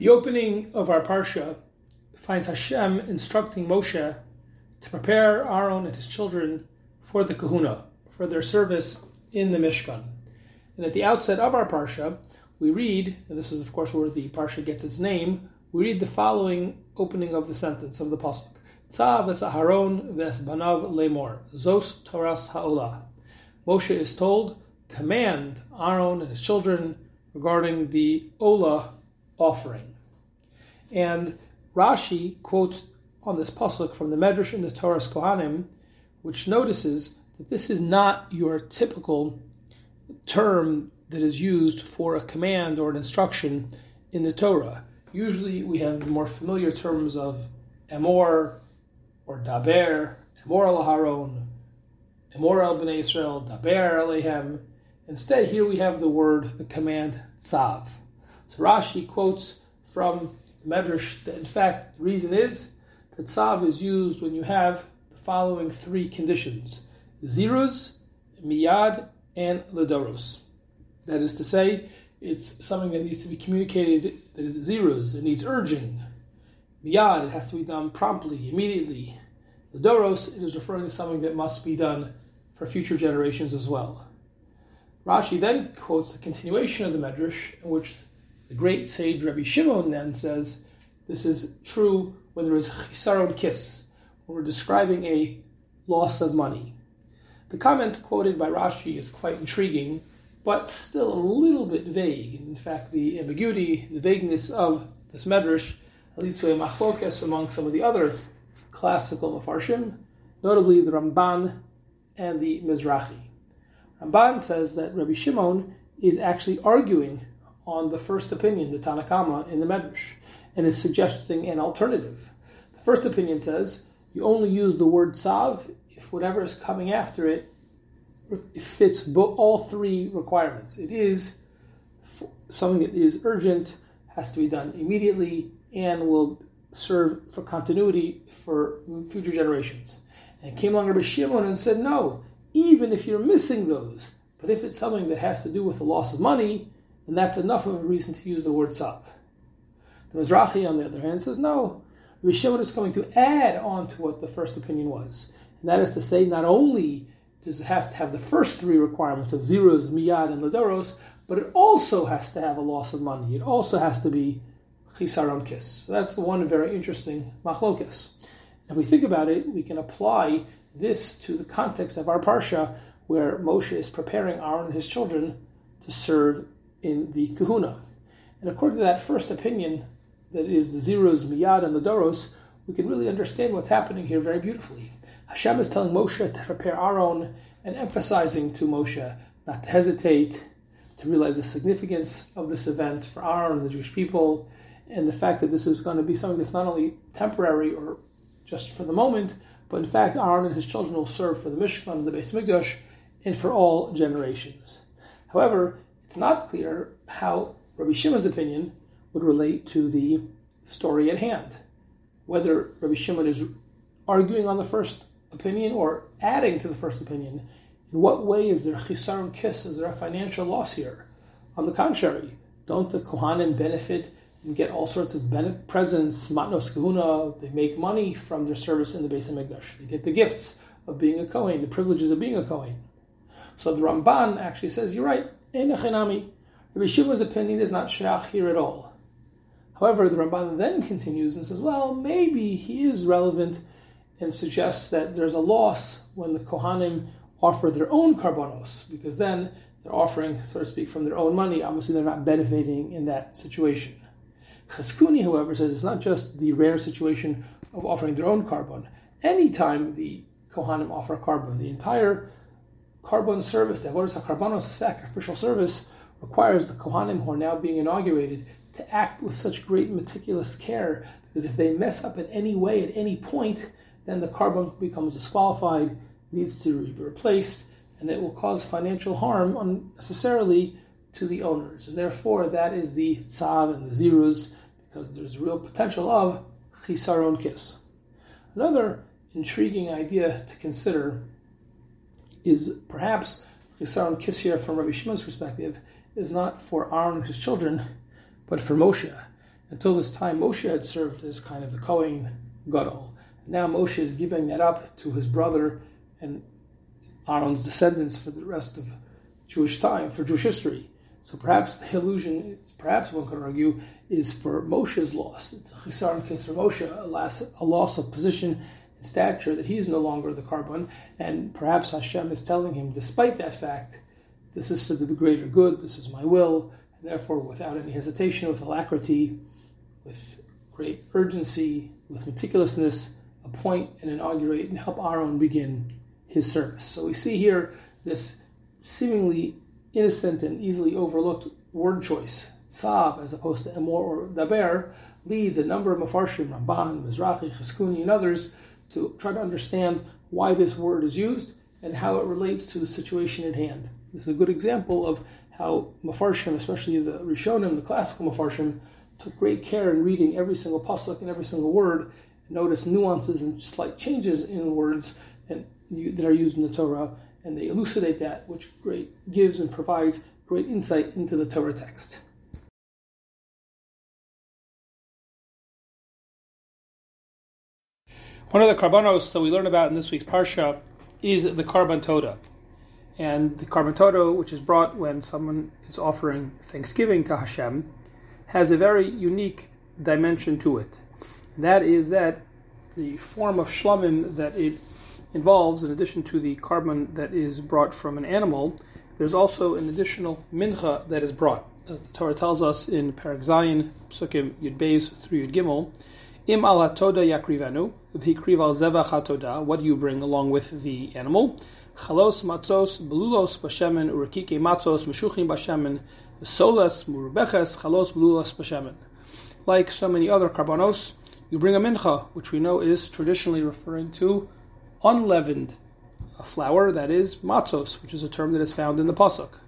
The opening of our parsha finds Hashem instructing Moshe to prepare Aaron and his children for the kahuna, for their service in the Mishkan. And at the outset of our parsha, we read, and this is of course where the parsha gets its name, we read the following opening of the sentence of the pasuk: Tzav Aharon v'esbanav lemor zos Toras ha'olah. Moshe is told, command Aaron and his children regarding the Olah offering. And Rashi quotes on this pasuk from the Medrash in the Toras Kohanim, which notices that this is not your typical term that is used for a command or an instruction in the Torah. Usually we have the more familiar terms of emor or daber, emor al haron, emor al bnei Israel, daber alehem. Instead, here we have the word, the command tzav. Rashi quotes from the Medrash that in fact the reason is that tzav is used when you have the following three conditions: ziruz, miyad, and ledoros. That is to say, it's something that needs to be communicated that is ziruz, it needs urging. Miyad, it has to be done promptly, immediately. Ledoros, it is referring to something that must be done for future generations as well. Rashi then quotes the continuation of the Medrash, in which the great sage Rabbi Shimon then says this is true when there is chisaron kis, when we're describing a loss of money. The comment quoted by Rashi is quite intriguing, but still a little bit vague. In fact, the ambiguity, the vagueness of this medrash leads to a machlokes among some of the other classical mafarshim, notably the Ramban and the Mizrahi. Ramban says that Rabbi Shimon is actually arguing on the first opinion, the Tanna Kamma, in the Medrash, and is suggesting an alternative. The first opinion says you only use the word tzav if whatever is coming after it fits all three requirements. It is something that is urgent, has to be done immediately, and will serve for continuity for future generations. And came along Rabbi Shimon and said, no, even if you're missing those, but if it's something that has to do with the loss of money, then that's enough of a reason to use the word tzav. The Mizrahi, on the other hand, says no. Rabbi Shimon is coming to add on to what the first opinion was. And that is to say, not only does it have to have the first three requirements of ziruz, miyad, and ladoros, but it also has to have a loss of money. It also has to be chisaron kis. So that's one very interesting machlokis. If we think about it, we can apply this to the context of our parsha, where Moshe is preparing Aaron and his children to serve in the kahuna. And according to that first opinion, that is the ziruz, miyad, and the doros, we can really understand what's happening here very beautifully. Hashem is telling Moshe to prepare Aaron and emphasizing to Moshe not to hesitate, to realize the significance of this event for Aaron and the Jewish people, and the fact that this is going to be something that's not only temporary or just for the moment, but in fact, Aaron and his children will serve for the Mishkan, and the Beis Mikdash, and for all generations. However, it's not clear how Rabbi Shimon's opinion would relate to the story at hand. Whether Rabbi Shimon is arguing on the first opinion or adding to the first opinion, in what way is there chisaron kiss? Is there a financial loss here? On the contrary, don't the Kohanim benefit and get all sorts of presents, matnos kahuna? They make money from their service in the Beis Hamikdash. They get the gifts of being a Kohen, the privileges of being a Kohen. So the Ramban actually says, you're right, Einachinami. Rabbi Shimon's opinion is not shayach here at all. However, the Ramban then continues and says, well, maybe he is relevant and suggests that there's a loss when the Kohanim offer their own karbonos, because then they're offering, so to speak, from their own money. Obviously, they're not benefiting in that situation. Chizkuni, however, says it's not just the rare situation of offering their own korban. Anytime the Kohanim offer korban, the entire korban service, the Avodas HaKarbanos, the sacrificial service, requires the Kohanim who are now being inaugurated to act with such great meticulous care, because if they mess up in any way at any point, then the korban becomes disqualified, needs to be replaced, and it will cause financial harm unnecessarily to the owners. And therefore, that is the tzav and the ziruz, because there's real potential of chisaron kis. Another intriguing idea to consider is perhaps chisaron kis here from Rabbi Shimon's perspective is not for Aaron and his children, but for Moshe. Until this time, Moshe had served as kind of the Kohen Gadol. Now Moshe is giving that up to his brother and Aaron's descendants for the rest of Jewish time, for Jewish history. So perhaps the illusion, perhaps one could argue, is for Moshe's loss. It's a chisaron kis for Moshe, a loss, a loss of position stature, that he is no longer the korban. And perhaps Hashem is telling him, despite that fact, this is for the greater good, this is my will, and therefore, without any hesitation, with alacrity, with great urgency, with meticulousness, appoint and inaugurate and help Aaron begin his service. So we see here this seemingly innocent and easily overlooked word choice, tzav as opposed to emor or daber, leads a number of mafarshim, Ramban, Mizrahi, Chizkuni, and others to try to understand why this word is used and how it relates to the situation at hand. This is a good example of how mafarshim, especially the Rishonim, the classical mafarshim, took great care in reading every single pasuk and every single word, notice nuances and slight changes in words and, that are used in the Torah, and they elucidate that, which great gives and provides great insight into the Torah text. One of the karbanos that we learn about in this week's parsha is the karban toda, and the karban toda, which is brought when someone is offering thanksgiving to Hashem, has a very unique dimension to it. That is that the form of shlamim that it involves, in addition to the korban that is brought from an animal, there's also an additional mincha that is brought. As the Torah tells us in Parak Zayin, Psukim Yud Beis through Yud Gimel, Im al atoda yakrivenu, v'hikriv al zevach atoda, what do you bring along with the animal? Chalos matzos, belulos bashemen, urakike matzos, meshuchim bashemen, solas murubeches, chalos belulos bashemen. Like so many other karbanos, you bring a mincha, which we know is traditionally referring to unleavened flour, that is matzos, which is a term that is found in the pasuk.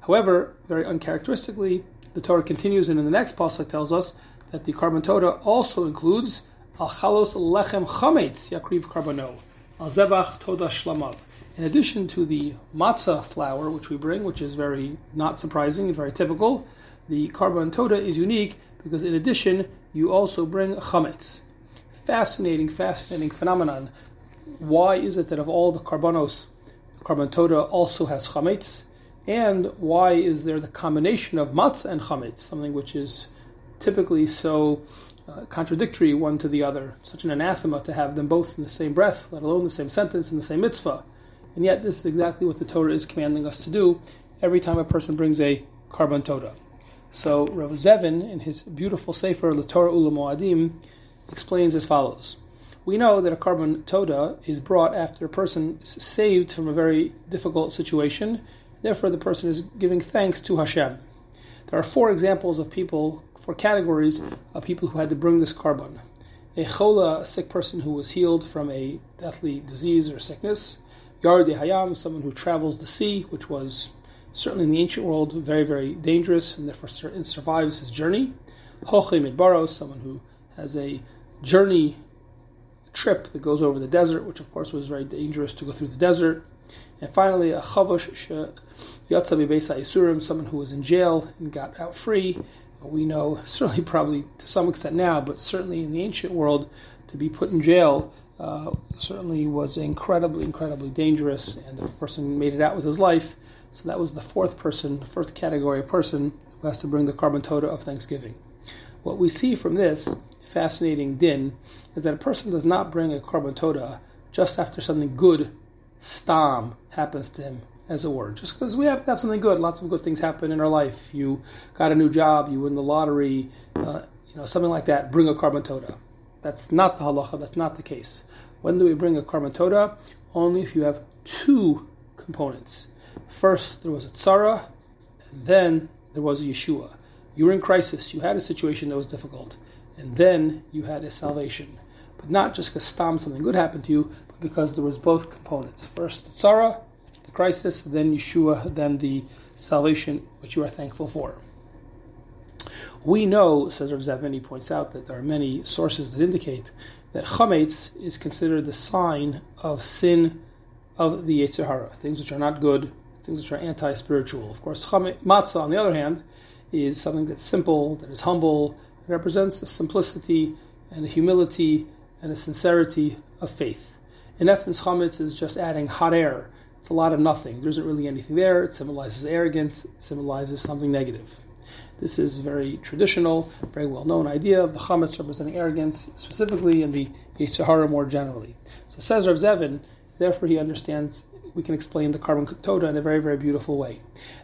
However, very uncharacteristically, the Torah continues and in the next pasuk tells us that the korban toda also includes al chalos lechem chametz yakriv karbano al zebach toda shlamav. In addition to the matzah flour which we bring, which is very not surprising and very typical, the korban toda is unique because in addition you also bring chametz. Fascinating, fascinating phenomenon why is it that of all the karbanos, korban toda also has chametz? And why is there the combination of matzah and chametz, something which is typically so uh, contradictory one to the other, such an anathema to have them both in the same breath, let alone the same sentence in the same mitzvah. And yet, this is exactly what the Torah is commanding us to do every time a person brings a korban toda. So, Rav Zevin, in his beautiful sefer, the Torah Ula Moadim, explains as follows we know that a korban toda is brought after a person is saved from a very difficult situation. Therefore, the person is giving thanks to Hashem. There are four examples of people, four categories of people who had to bring this korban. A chola, a sick person who was healed from a deathly disease or sickness. Yard hayam, someone who travels the sea, which was certainly in the ancient world very, very dangerous and therefore survives his journey. Hoche midbaros, someone who has a journey trip that goes over the desert, which of course was very dangerous to go through the desert. And finally, a chavosh yatsa isurim, someone who was in jail and got out free. We know, certainly probably to some extent now, but certainly in the ancient world, to be put in jail uh, certainly was incredibly, incredibly dangerous, and the person made it out with his life. So that was the fourth person, the fourth category of person who has to bring the korban toda of Thanksgiving. What we see from this fascinating din is that a person does not bring a korban toda just after something good, stam, happens to him as a word. Just because we have, have something good, lots of good things happen in our life. You got a new job, you win the lottery, uh, you know, something like that. Bring a korban toda. That's not the halacha. That's not the case. When do we bring a korban toda? Only if you have two components. First, there was a tzara, and then there was a Yeshua. You were in crisis. You had a situation that was difficult and then you had a salvation. But not just because something good happened to you, but because there was both components. First the tzara, crisis, then Yeshua, then the salvation which you are thankful for. We know, says Rav Zevin, he points out that there are many sources that indicate that chametz is considered the sign of sin of the Yetzer Hara, things which are not good, things which are anti-spiritual. Of course, matzah, on the other hand, is something that's simple, that is humble, It represents a simplicity and a humility and a sincerity of faith. In essence, chametz is just adding hot air. It's a lot of nothing. There isn't really anything there. It symbolizes arrogance, it symbolizes something negative. This is very traditional, very well known idea of the chametz representing arrogance, specifically in the Yetzer Hara more generally. So says Rav Zevin, therefore he understands we can explain the korban toda in a very, very beautiful way.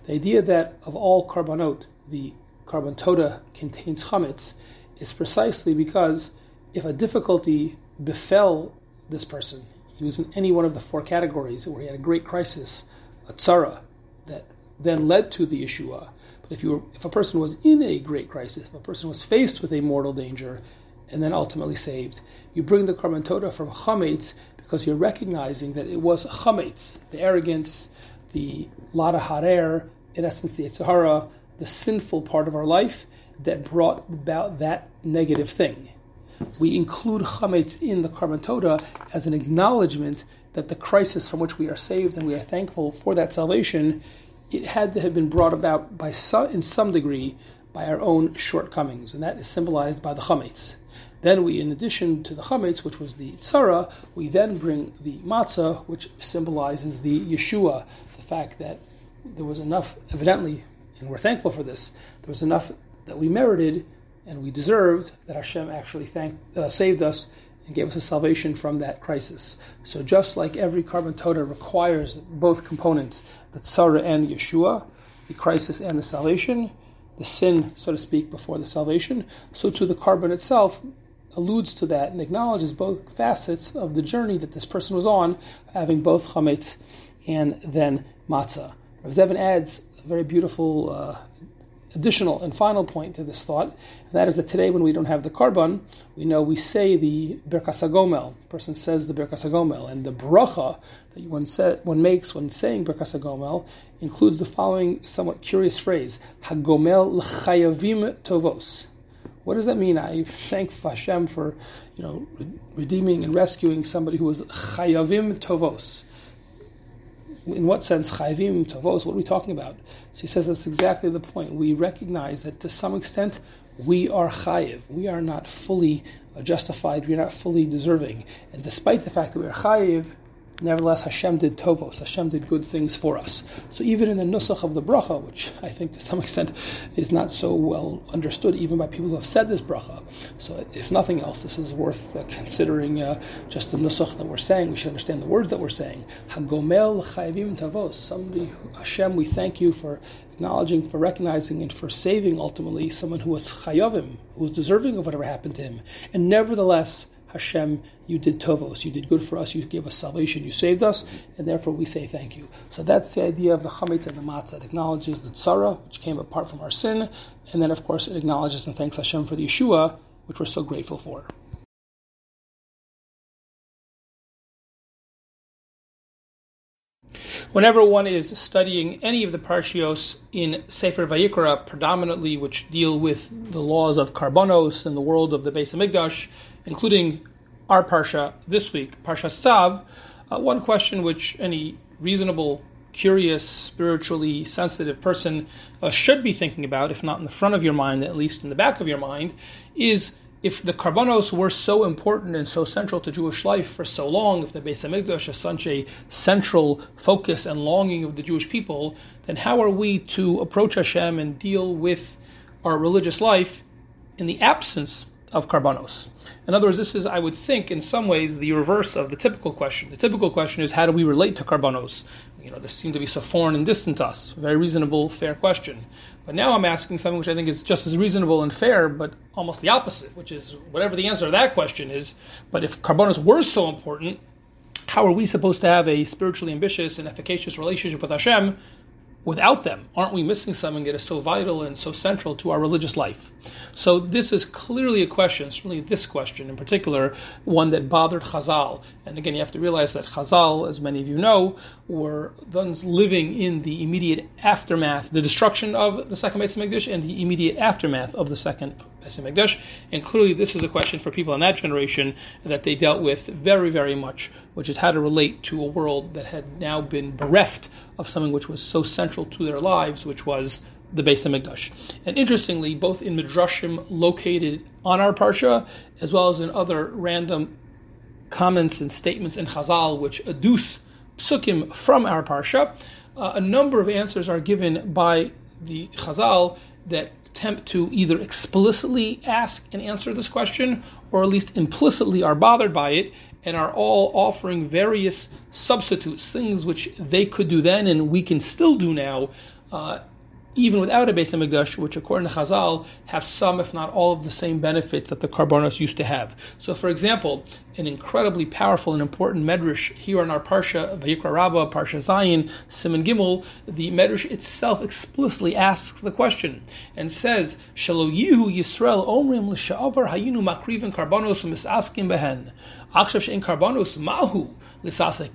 The idea that of all karbanot, the korban toda contains chametz is precisely because if a difficulty befell this person, he was in any one of the four categories where he had a great crisis, a tzara, that then led to the Yeshua. But if you were, if a person was in a great crisis, if a person was faced with a mortal danger, and then ultimately saved, you bring the korban toda from chametz because you're recognizing that it was chametz, the arrogance, the lada harer, in essence the Yetzer Hara, the sinful part of our life that brought about that negative thing we include chametz in the korban toda as an acknowledgement that the crisis from which we are saved and we are thankful for that salvation, it had to have been brought about by some, in some degree by our own shortcomings, and that is symbolized by the chametz. Then we, in addition to the chametz, which was the tzara, we then bring the matzah, which symbolizes the Yeshua, the fact that there was enough, evidently, and we're thankful for this, there was enough that we merited and we deserved that Hashem actually thanked, uh, saved us and gave us a salvation from that crisis. So just like every korban toda requires both components, the tzara and Yeshua, the crisis and the salvation, the sin, so to speak, before the salvation, so too the korban itself alludes to that and acknowledges both facets of the journey that this person was on, having both chametz and then matzah. Rav Zevin adds a very beautiful uh, additional and final point to this thought, and that is that today when we don't have the korban, we know we say the Birkas HaGomel. person says the Birkas HaGomel, and the bracha that one, say, one makes when saying Birkas HaGomel includes the following somewhat curious phrase, Hagomel l'chayavim tovos. What does that mean? I thank Hashem for, you know, redeeming and rescuing somebody who was chayavim tovos in what sense chayvim tovos? What are we talking about? So he says that's exactly the point. We recognize that to some extent we are chayiv. We are not fully justified. We are not fully deserving. And despite the fact that we are chayiv, Nevertheless, Hashem did tovos. Hashem did good things for us. So even in the nusach of the bracha, which I think to some extent is not so well understood even by people who have said this bracha. So if nothing else, this is worth uh, considering uh, just the nusach that we're saying. We should understand the words that we're saying. Hagomel chayvim tavos. Somebody, Hashem, we thank you for acknowledging, for recognizing, and for saving ultimately someone who was chayavim, who was deserving of whatever happened to him. And nevertheless, Hashem, you did tovos, you did good for us, you gave us salvation, you saved us, and therefore we say thank you. So that's the idea of the chametz and the matzah. It acknowledges the tzara, which came apart from our sin, and then of course it acknowledges and thanks Hashem for the Yeshua, which we're so grateful for. Whenever one is studying any of the parshios in Sefer Vayikra, predominantly which deal with the laws of karbonos and the world of the Beis Hamikdash, including our parsha this week, Parsha Tzav, uh, one question which any reasonable, curious, spiritually sensitive person uh, should be thinking about, if not in the front of your mind, at least in the back of your mind, is if the karbanos were so important and so central to Jewish life for so long, if the Beis Hamikdash is such a central focus and longing of the Jewish people, then how are we to approach Hashem and deal with our religious life in the absence of karbanos? In other words, this is, I would think, in some ways, the reverse of the typical question. The typical question is, how do we relate to karbanos? You know, they seem to be so foreign and distant to us. Very reasonable, fair question. But now I'm asking something which I think is just as reasonable and fair, but almost the opposite, which is whatever the answer to that question is. But if karbanos were so important, how are we supposed to have a spiritually ambitious and efficacious relationship with Hashem without them, aren't we missing something that is so vital and so central to our religious life? So this is clearly a question, certainly this question in particular, one that bothered Chazal. And again, you have to realize that Chazal, as many of you know, were those living in the immediate aftermath, the destruction of the second Beis Hamikdash and the immediate aftermath of the second Beis Hamikdash. And clearly this is a question for people in that generation that they dealt with very, very much, which is how to relate to a world that had now been bereft of something which was so central to their lives, which was the Beis Hamikdash. And interestingly, both in midrashim located on our parsha, as well as in other random comments and statements in Chazal which adduce psukim from our parsha, uh, a number of answers are given by the Chazal that attempt to either explicitly ask and answer this question, or at least implicitly are bothered by it, and are all offering various substitutes, things which they could do then and we can still do now, uh, even without a Beis Hamikdash, which according to Chazal have some, if not all, of the same benefits that the Karbonos used to have. So, for example, an incredibly powerful and important medrash here on our Parsha, Vayikra Rabbah, Parsha Zayin, Siman Gimel, the medrash itself explicitly asks the question and says, Shalo Yihu Yisrael Omrim L'Sha'avar Hayinu Makrivin Karbonos Behen. Akshav Shein Mahu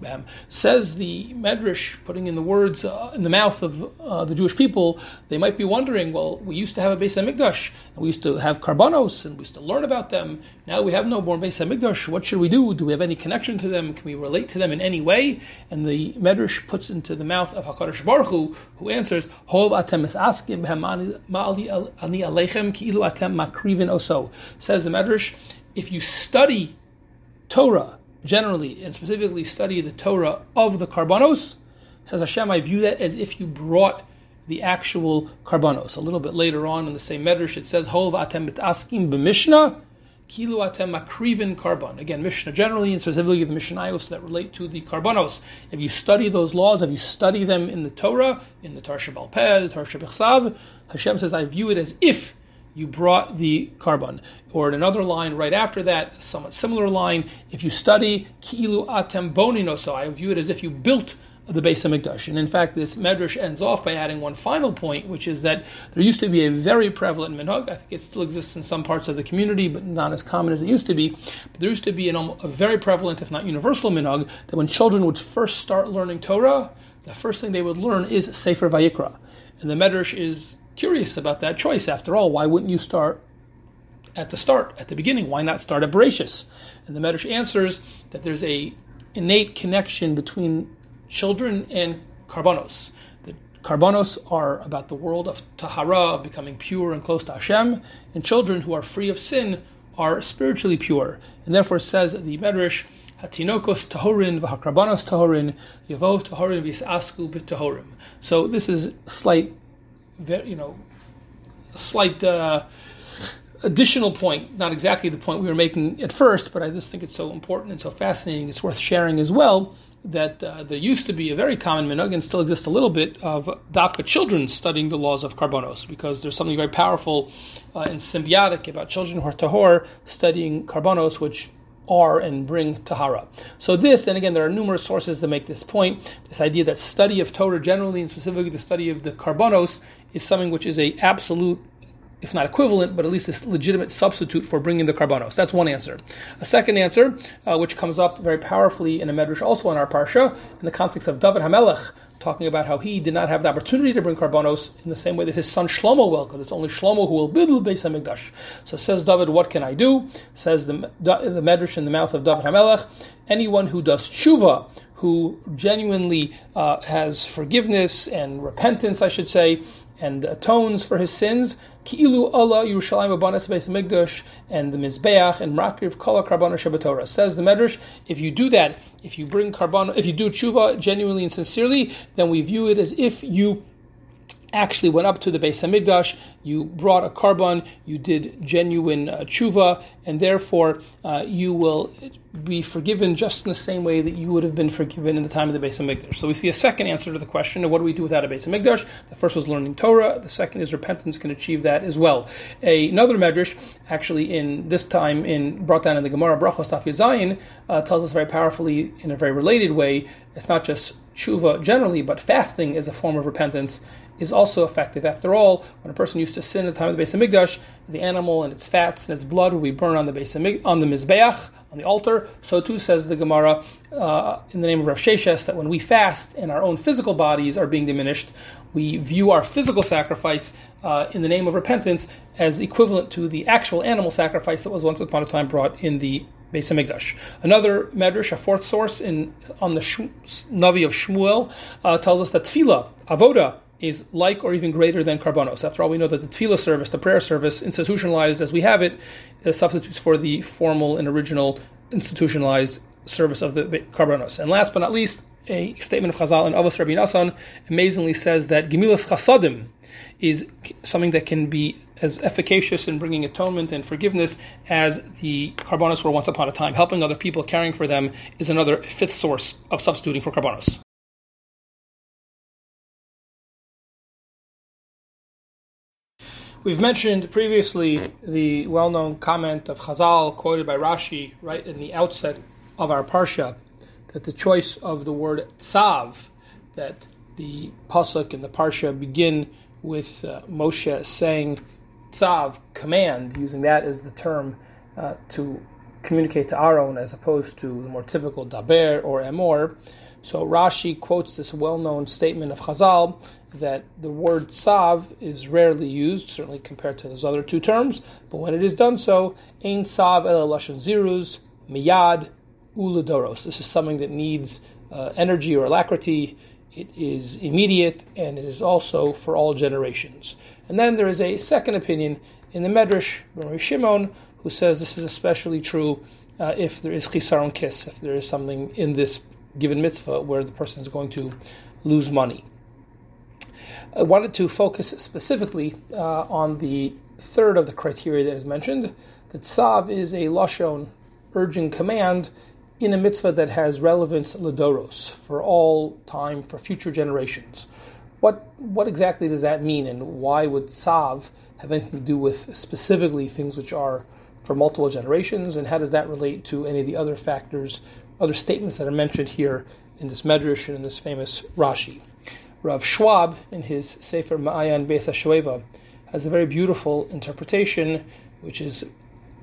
Bem. Says the Medrash, putting in the words uh, in the mouth of uh, the Jewish people, they might be wondering, well, we used to have a Beis Hamikdash, and we used to have Karbonos, and we used to learn about them. Now we have no more Beis Hamikdash. What should we do? Do we have any connection to them? Can we relate to them in any way? And the Medrash puts into the mouth of Hakadosh Baruch Hu, who answers, "Hov atem askim ani alechem ki'ilu atem makrivin oso." Says the Medrash, if you study Torah generally, and specifically study the Torah of the Karbanos, says Hashem, I view that as if you brought the actual Karbanos. A little bit later on in the same Medrash, it says, Hov atem askim b'mishnah, kilu atem makrivin karban. Again, Mishnah generally, and specifically the Mishnayos that relate to the Karbanos. If you study those laws, if you study them in the Torah, in the Torah Sheba'al Peh, the Tarsha Hashem says, I view it as if you brought the korban. Or in another line right after that, somewhat similar line, if you study ki'ilu atem bonino, so I view it as if you built the Beis Hamikdash. And in fact, this medrash ends off by adding one final point, which is that there used to be a very prevalent minhag. I think it still exists in some parts of the community, but not as common as it used to be. But there used to be an, um, a very prevalent, if not universal, minhag that when children would first start learning Torah, the first thing they would learn is Sefer Vayikra. And the medrash is curious about that choice. After all, why wouldn't you start at the start, at the beginning? Why not start at Bereshis? And the Medrash answers that there's a innate connection between children and karbonos. The karbonos are about the world of tahara, of becoming pure and close to Hashem, and children who are free of sin are spiritually pure. And therefore says the Medrash, Hatinokos tahorin v'hakarbanos tahorin yavo tahorin v'isasku b'tahorim. So this is slight you know, a slight uh, additional point, not exactly the point we were making at first, but I just think it's so important and so fascinating, it's worth sharing as well. That uh, there used to be a very common minhag and still exists a little bit of dafka children studying the laws of karbonos because there's something very powerful uh, and symbiotic about children who are tahor studying karbonos, which are and bring tahara. So this, and again, there are numerous sources that make this point. This idea that study of Torah generally, and specifically the study of the karbonos, is something which is a absolute if not equivalent, but at least a legitimate substitute for bringing the karbanos. That's one answer. A second answer, uh, which comes up very powerfully in a medrash also in our parsha, in the context of David Hamelech, talking about how he did not have the opportunity to bring karbanos in the same way that his son Shlomo will, because it's only Shlomo who will build the Beis Hamikdash. So says David, what can I do? Says the, the Medrash in the mouth of David Hamelech, anyone who does tshuva, who genuinely uh, has forgiveness and repentance, I should say, and atones for his sins, Ki'ilu Allah Yerushalayim Abanas Beis Hamikdash and the Mizbeach and Makriv Kala Karbana Shabbatorah. Says the Medrash, if you do that, if you bring Karbana, if you do tshuva genuinely and sincerely, then we view it as if you actually went up to the Beis Hamikdash, you brought a korban, you did genuine uh, tshuva, and therefore uh, you will be forgiven just in the same way that you would have been forgiven in the time of the Beis Hamikdash. So we see a second answer to the question of what do we do without a Beis Hamikdash? The first was learning Torah. The second is repentance can achieve that as well. A, another medrash, actually in this time in brought down in the Gemara Brachos Taf Zayin, uh, tells us very powerfully in a very related way. It's not just tshuva generally, but fasting is a form of repentance is also effective. After all, when a person used to sin at the time of the Beis Hamikdash, the animal and its fats and its blood will be burned on the Beis on the mizbeach on the altar. So too says the Gemara uh, in the name of Rav Sheshes that when we fast and our own physical bodies are being diminished, we view our physical sacrifice uh, in the name of repentance as equivalent to the actual animal sacrifice that was once upon a time brought in the Beis Hamikdash. Another medrash, a fourth source in on the Navi of Shmuel, uh, tells us that tefillah, avoda, is like or even greater than karbanos. After all, we know that the tefillah service, the prayer service, institutionalized as we have it, substitutes for the formal and original institutionalized service of the karbanos. And last but not least, a statement of Chazal and Avos Rabbi Nassan amazingly says that Gemilas Chasadim is something that can be as efficacious in bringing atonement and forgiveness as the karbanos were once upon a time. Helping other people, caring for them, is another fifth source of substituting for karbanos. We've mentioned previously the well-known comment of Chazal quoted by Rashi right in the outset of our parsha that the choice of the word tzav, that the pasuk and the parsha begin with uh, Moshe saying tzav, command, using that as the term uh, to communicate to Aaron as opposed to the more typical daber or emor. So Rashi quotes this well-known statement of Chazal that the word tzav is rarely used, certainly compared to those other two terms, but when it is done so, ein tzav el lashon ziruz, miyad, uladoros. This is something that needs uh, energy or alacrity. It is immediate, and it is also for all generations. And then there is a second opinion in the Medrash, Rabbi Shimon, who says this is especially true uh, if there is chisaron kiss, if there is something in this given mitzvah where the person is going to lose money. I wanted to focus specifically uh, on the third of the criteria that is mentioned. That tzav is a lashon, urging command, in a mitzvah that has relevance ladoros for all time for future generations. What what exactly does that mean, and why would tzav have anything to do with specifically things which are for multiple generations, and how does that relate to any of the other factors, other statements that are mentioned here in this medrash and in this famous Rashi? Rav Schwab, in his Sefer Ma'ayan Beis HaShoeva, has a very beautiful interpretation, which is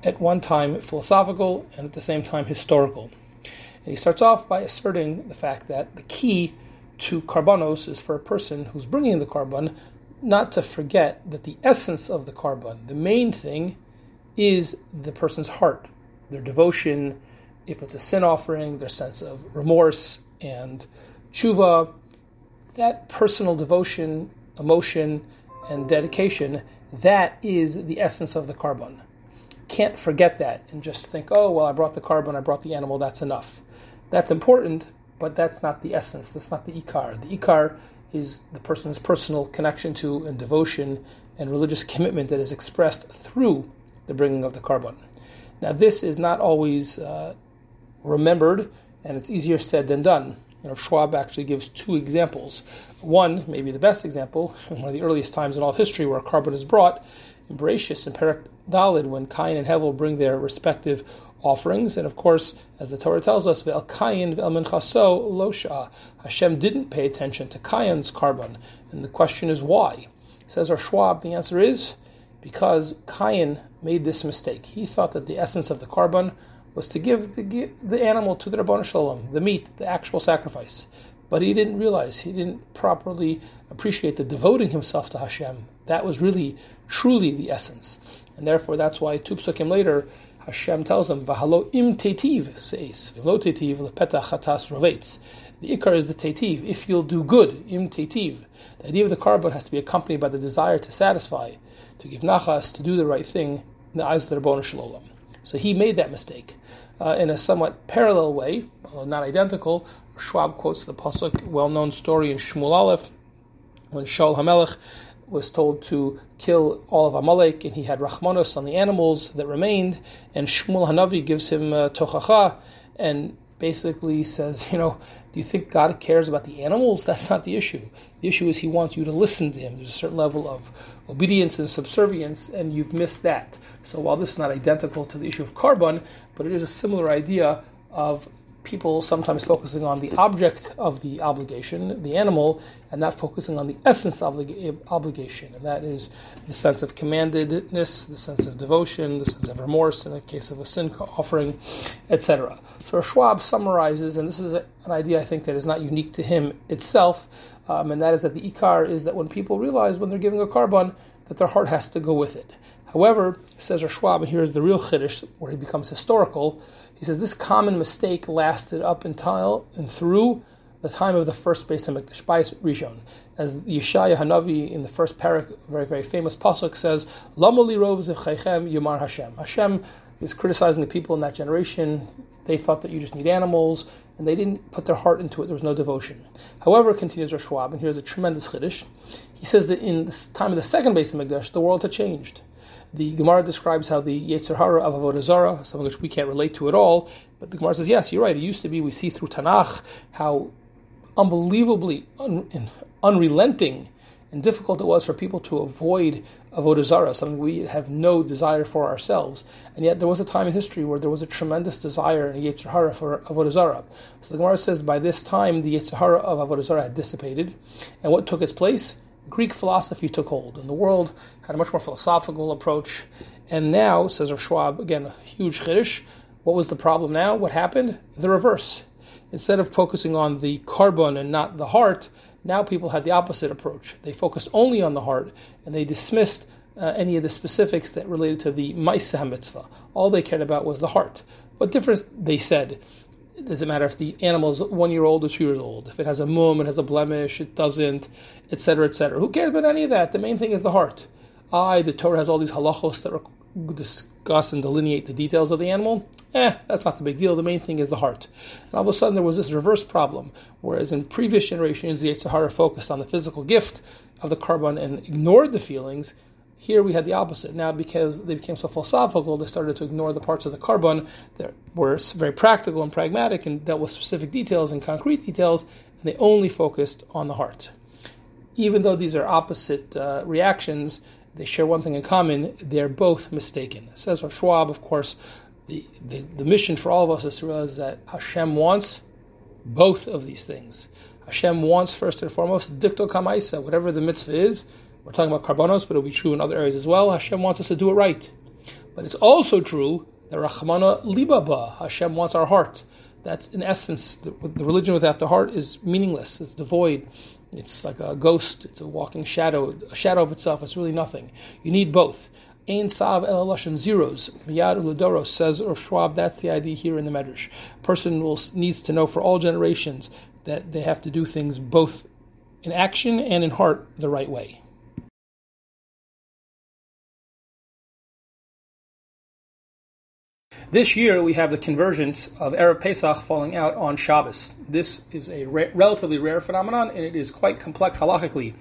at one time philosophical and at the same time historical. And he starts off by asserting the fact that the key to karbanos is for a person who's bringing the korban not to forget that the essence of the korban, the main thing, is the person's heart, their devotion, if it's a sin offering, their sense of remorse and tshuva, that personal devotion, emotion, and dedication, that is the essence of the korban. Can't forget that and just think, oh, well, I brought the korban, I brought the animal, that's enough. That's important, but that's not the essence. That's not the ikar. The ikar is the person's personal connection to and devotion and religious commitment that is expressed through the bringing of the korban. Now, this is not always uh, remembered, and it's easier said than done. You know, Schwab actually gives two examples. One, maybe the best example, one of the earliest times in all of history where korban is brought, in Bereshis and Perak Dalid, when Cain and Hevel bring their respective offerings. And of course, as the Torah tells us, Ve'el Kayin ve'el Minchaso losha. Hashem didn't pay attention to Kayin's korban. And the question is why? Says our Schwab, the answer is because Kayin made this mistake. He thought that the essence of the korban was to give the, the animal to the Ribbono Shel Olam, the meat, the actual sacrifice. But he didn't realize, he didn't properly appreciate the devoting himself to Hashem. That was really, truly the essence. And therefore, that's why two psukim later, Hashem tells him, "V'halo im tetiv says, v'lo tetiv lepetach chatas rovetz." The ikar is the tetiv. If you'll do good, im tetiv. The idea of the korban has to be accompanied by the desire to satisfy, to give nachas, to do the right thing in the eyes of the Ribbono Shel Olam. So he made that mistake. Uh, in a somewhat parallel way, although not identical, Schwab quotes the pasuk, well-known story in Shmuel Aleph, when Shaul Hamelech was told to kill all of Amalek, and he had Rachmanos on the animals that remained. And Shmuel Hanavi gives him uh, tochacha and basically says, you know, do you think God cares about the animals? That's not the issue. The issue is He wants you to listen to Him. There's a certain level of obedience and subservience, and you've missed that. So while this is not identical to the issue of korban, but it is a similar idea of people sometimes focusing on the object of the obligation, the animal, and not focusing on the essence of the obligation. And that is the sense of commandedness, the sense of devotion, the sense of remorse in the case of a sin offering, etc. So Schwab summarizes, and this is an idea I think that is not unique to him itself, um, and that is that the ikar is that when people realize when they're giving a korban, that their heart has to go with it. However, says Schwab, and here's the real chiddush where he becomes historical. He says this common mistake lasted up until and through the time of the first Beis Hamikdash, Bais Rishon. As Yeshaya Hanavi in the first parak, very very famous pasuk says, "Lamoli rov zevchaychem yomar Hashem." Hashem is criticizing the people in that generation. They thought that you just need animals, and they didn't put their heart into it. There was no devotion. However, continues Rosh Schwab, and here's a tremendous chiddush. He says that in the time of the second Beis Hamikdash, the world had changed. The Gemara describes how the Yetzer Hara of Avodah Zarah, something which we can't relate to at all, but the Gemara says, yes, you're right. It used to be, we see through Tanakh how unbelievably un- unrelenting and difficult it was for people to avoid avodah zarah, something we have no desire for ourselves. And yet there was a time in history where there was a tremendous desire in yetzer hara for avodah zarah. So the Gemara says by this time the yetzer hara of avodah zarah had dissipated, and what took its place? Greek philosophy took hold, and the world had a much more philosophical approach. And now, says Rav Schwab, again a huge chiddush. What was the problem now? What happened? The reverse. Instead of focusing on the korban and not the heart, now people had the opposite approach. They focused only on the heart and they dismissed uh, any of the specifics that related to the Maisa mitzvah. All they cared about was the heart. What difference, they said, does it matter if the animal is one year old or two years old? If it has a mum, it has a blemish, it doesn't, etc., etc. Who cares about any of that? The main thing is the heart. I, the Torah has all these halachos that discuss and delineate the details of the animal eh, that's not the big deal. The main thing is the heart. And all of a sudden, there was this reverse problem. Whereas in previous generations, the Sahara focused on the physical gift of the korban and ignored the feelings. Here we had the opposite. Now, because they became so philosophical, they started to ignore the parts of the korban that were very practical and pragmatic and dealt with specific details and concrete details, and they only focused on the heart. Even though these are opposite uh, reactions, they share one thing in common. They're both mistaken. Says Rav Schwab, of course, the, the, the mission for all of us is to realize that Hashem wants both of these things. Hashem wants first and foremost dikto kamaisa, whatever the mitzvah is. We're talking about korbanos, but it'll be true in other areas as well. Hashem wants us to do it right. But it's also true that Rachmana libaba, Hashem wants our heart. That's in essence the, the religion without the heart is meaningless. It's devoid. It's like a ghost. It's a walking shadow, a shadow of itself. It's really nothing. You need both. Ein tzav el ziruz. Miyad ulodoros says Rav Schwab. That's the idea here in the Medrash. Person will needs to know for all generations that they have to do things both in action and in heart the right way. This year we have the convergence of Erev Pesach falling out on Shabbos. This is a relatively rare phenomenon and it is quite complex halachically.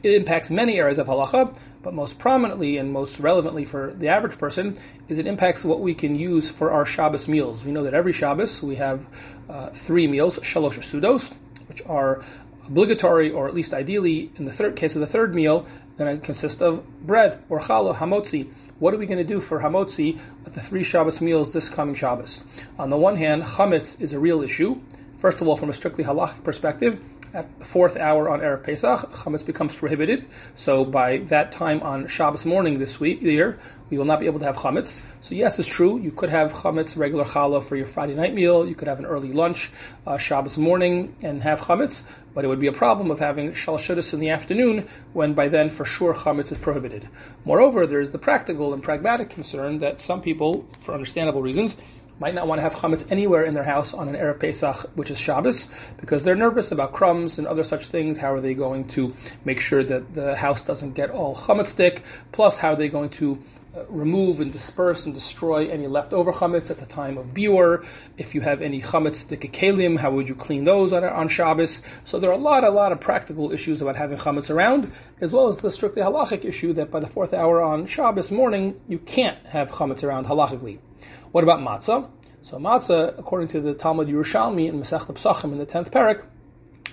It impacts many areas of halacha, but most prominently and most relevantly for the average person is it impacts what we can use for our Shabbos meals. We know that every Shabbos we have uh, three meals, shalosh sudos, which are obligatory or at least ideally in the third case of the third meal going to consist of bread or challah, hamotzi. What are we going to do for hamotzi with the three Shabbos meals this coming Shabbos? On the one hand, chametz is a real issue. First of all, from a strictly halachic perspective, at the fourth hour on Erev Pesach, chametz becomes prohibited. So by that time on Shabbos morning this week, year, we will not be able to have chametz. So yes, it's true. You could have chametz, regular challah for your Friday night meal. You could have an early lunch, uh, Shabbos morning, and have chametz. But it would be a problem of having shalashudis in the afternoon, when by then for sure chametz is prohibited. Moreover, there is the practical and pragmatic concern that some people, for understandable reasons, might not want to have chametz anywhere in their house on an Erev Pesach, which is Shabbos, because they're nervous about crumbs and other such things. How are they going to make sure that the house doesn't get all chametzdik? Plus, how are they going to uh, remove and disperse and destroy any leftover chametz at the time of biur. If you have any chametz kalim, how would you clean those on, on Shabbos? So there are a lot, a lot of practical issues about having chametz around, as well as the strictly halachic issue that by the fourth hour on Shabbos morning you can't have chametz around halachically. What about matzah? So matzah, according to the Talmud Yerushalmi in Masech Pesachim in the tenth parak,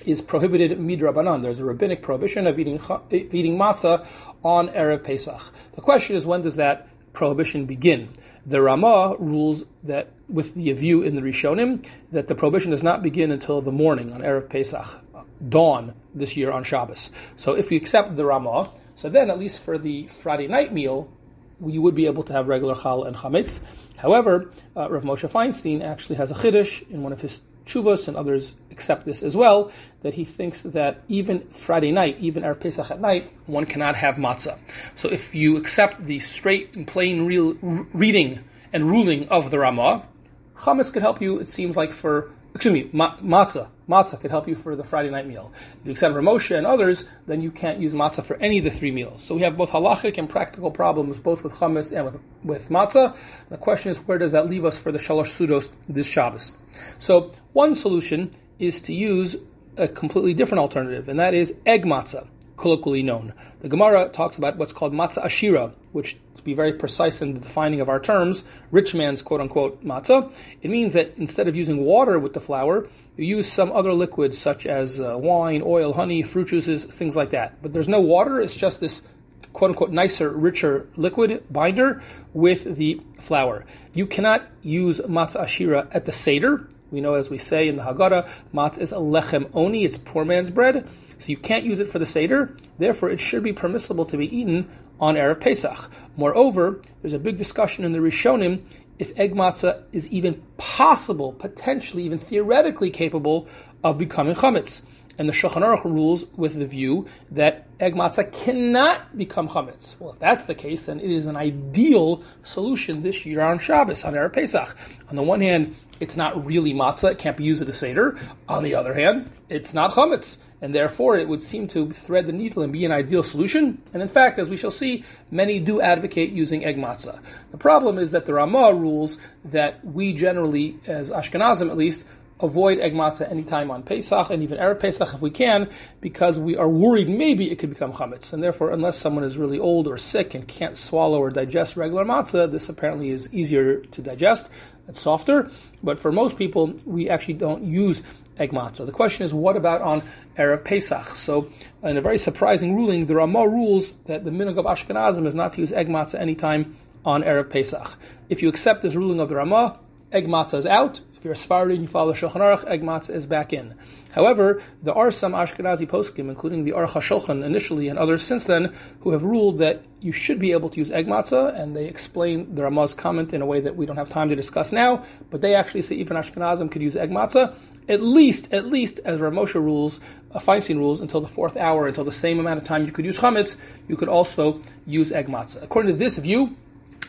is prohibited midrabanan. There's a rabbinic prohibition of eating eating matzah on erev Pesach. The question is, when does that prohibition begin? The Rama rules that, with the view in the Rishonim, that the prohibition does not begin until the morning on erev Pesach, dawn this year on Shabbos. So, if we accept the Rama, so then at least for the Friday night meal, you would be able to have regular chal and chametz. However, uh, Rav Moshe Feinstein actually has a chiddush in one of his chuvas, and others accept this as well, that he thinks that even Friday night, even Erev Pesach at night, one cannot have matzah. So if you accept the straight and plain real reading and ruling of the Ramah, chametz could help you. It seems like for excuse me, matzah. Matzah could help you for the Friday night meal. If you accept Rav Moshe and others, then you can't use matzah for any of the three meals. So we have both halachic and practical problems, both with chametz and with, with matzah. The question is, where does that leave us for the shalosh sudos this Shabbos? So one solution is to use a completely different alternative, and that is egg matzah, colloquially known. The Gemara talks about what's called matzah ashira, which to be very precise in the defining of our terms, rich man's quote unquote matzah, it means that instead of using water with the flour, you use some other liquids such as uh, wine, oil, honey, fruit juices, things like that. But there's no water, it's just this quote unquote nicer, richer liquid binder with the flour. You cannot use matzah ashira at the Seder. We know, as we say in the Haggadah, matzah is a lechem oni, it's poor man's bread. You can't use it for the Seder. Therefore, it should be permissible to be eaten on Erev Pesach. Moreover, there's a big discussion in the Rishonim if egg matzah is even possible, potentially, even theoretically capable of becoming chametz. And the Shulchan Aruch rules with the view that egg matzah cannot become chametz. Well, if that's the case, then it is an ideal solution this year on Shabbos, on Erev Pesach. On the one hand, it's not really matzah; it can't be used at a seder. On the other hand, it's not chametz and therefore it would seem to thread the needle and be an ideal solution. And in fact, as we shall see, many do advocate using egg matzah. The problem is that the Ramah rules that we generally, as Ashkenazim at least, avoid egg matzah anytime on Pesach and even Erev Pesach if we can, because we are worried maybe it could become chametz. And therefore, unless someone is really old or sick and can't swallow or digest regular matzah, this apparently is easier to digest. It's softer. But for most people, we actually don't use egg matzah. The question is, what about on Erev Pesach? So, in a very surprising ruling, the Ramah rules that the minhag of Ashkenazim is not to use egg matzah anytime on Erev Pesach. If you accept this ruling of the Ramah, egg matzah is out. If you're a Sephardi and you follow Shulchan Aruch, egg matzah is back in. However, there are some Ashkenazi poskim, including the Aruch HaShulchan initially and others since then, who have ruled that you should be able to use egg matzah, and they explain the Ramah's comment in a way that we don't have time to discuss now, but they actually say even Ashkenazim could use egg matzah, at least, at least as Rav Moshe rules, uh, Feinstein rules, until the fourth hour, until the same amount of time you could use chametz, you could also use egg matzah. According to this view,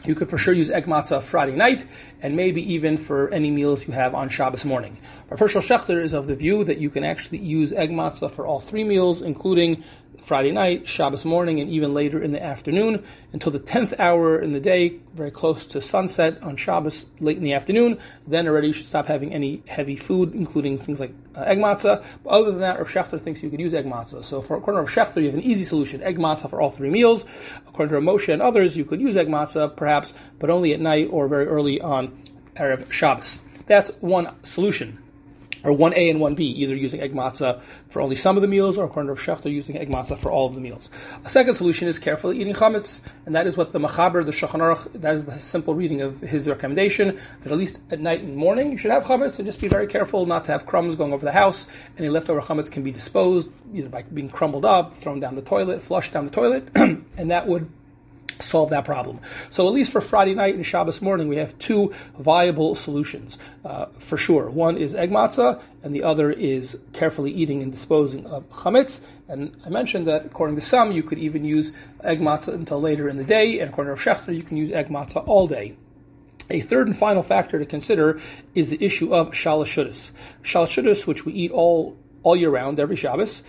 you could for sure use egg matzah Friday night, and maybe even for any meals you have on Shabbos morning. Rav Hershel Schachter is of the view that you can actually use egg matzah for all three meals, including Friday night, Shabbos morning, and even later in the afternoon until the 10th hour in the day, very close to sunset on Shabbos late in the afternoon. Then already you should stop having any heavy food, including things like uh, egg matzah. But other than that, Rav Schachter thinks you could use egg matzah. So for according to Rav Schachter, you have an easy solution: egg matzah for all three meals. According to Moshe and others, you could use egg matzah perhaps, but only at night or very early on Erev Shabbos. That's one solution or 1A and 1B, either using egg matzah for only some of the meals, or according to Rav using egg matzah for all of the meals. A second solution is carefully eating chametz, and that is what the Mechaber, the Shulchan that is the simple reading of his recommendation, that at least at night and morning you should have chametz, and just be very careful not to have crumbs going over the house. Any leftover chametz can be disposed, either by being crumbled up, thrown down the toilet, flushed down the toilet, and that would solve that problem. So at least for Friday night and Shabbos morning, we have two viable solutions uh, for sure. One is egg matzah, and the other is carefully eating and disposing of chametz. And I mentioned that according to some, you could even use egg matzah until later in the day, and according to Schachter, you can use egg matzah all day. A third and final factor to consider is the issue of shalashudis. Shalashudis, which we eat all all year round, every Shabbos,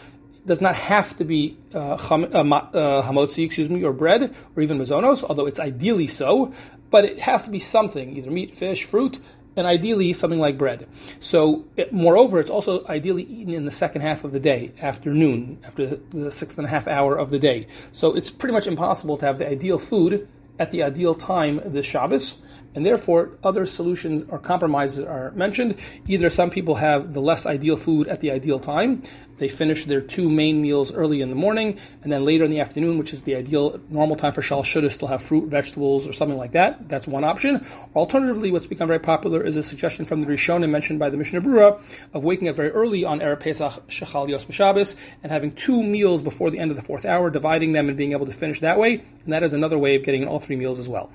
does not have to be uh, cham, uh, uh, hamotzi, excuse me, or bread, or even mazonos, although it's ideally so. But it has to be something, either meat, fish, fruit, and ideally something like bread. So, it, moreover, it's also ideally eaten in the second half of the day, afternoon, after the, the sixth and a half hour of the day. So, it's pretty much impossible to have the ideal food at the ideal time this Shabbos and therefore other solutions or compromises are mentioned. Either some people have the less ideal food at the ideal time, they finish their two main meals early in the morning, and then later in the afternoon, which is the ideal normal time for shal should still have fruit, vegetables, or something like that. That's one option. Alternatively, what's become very popular is a suggestion from the Rishonim mentioned by the Mishnah Berurah of waking up very early on Erev Pesach Shechal Yos and having two meals before the end of the fourth hour, dividing them and being able to finish that way. And that is another way of getting all three meals as well.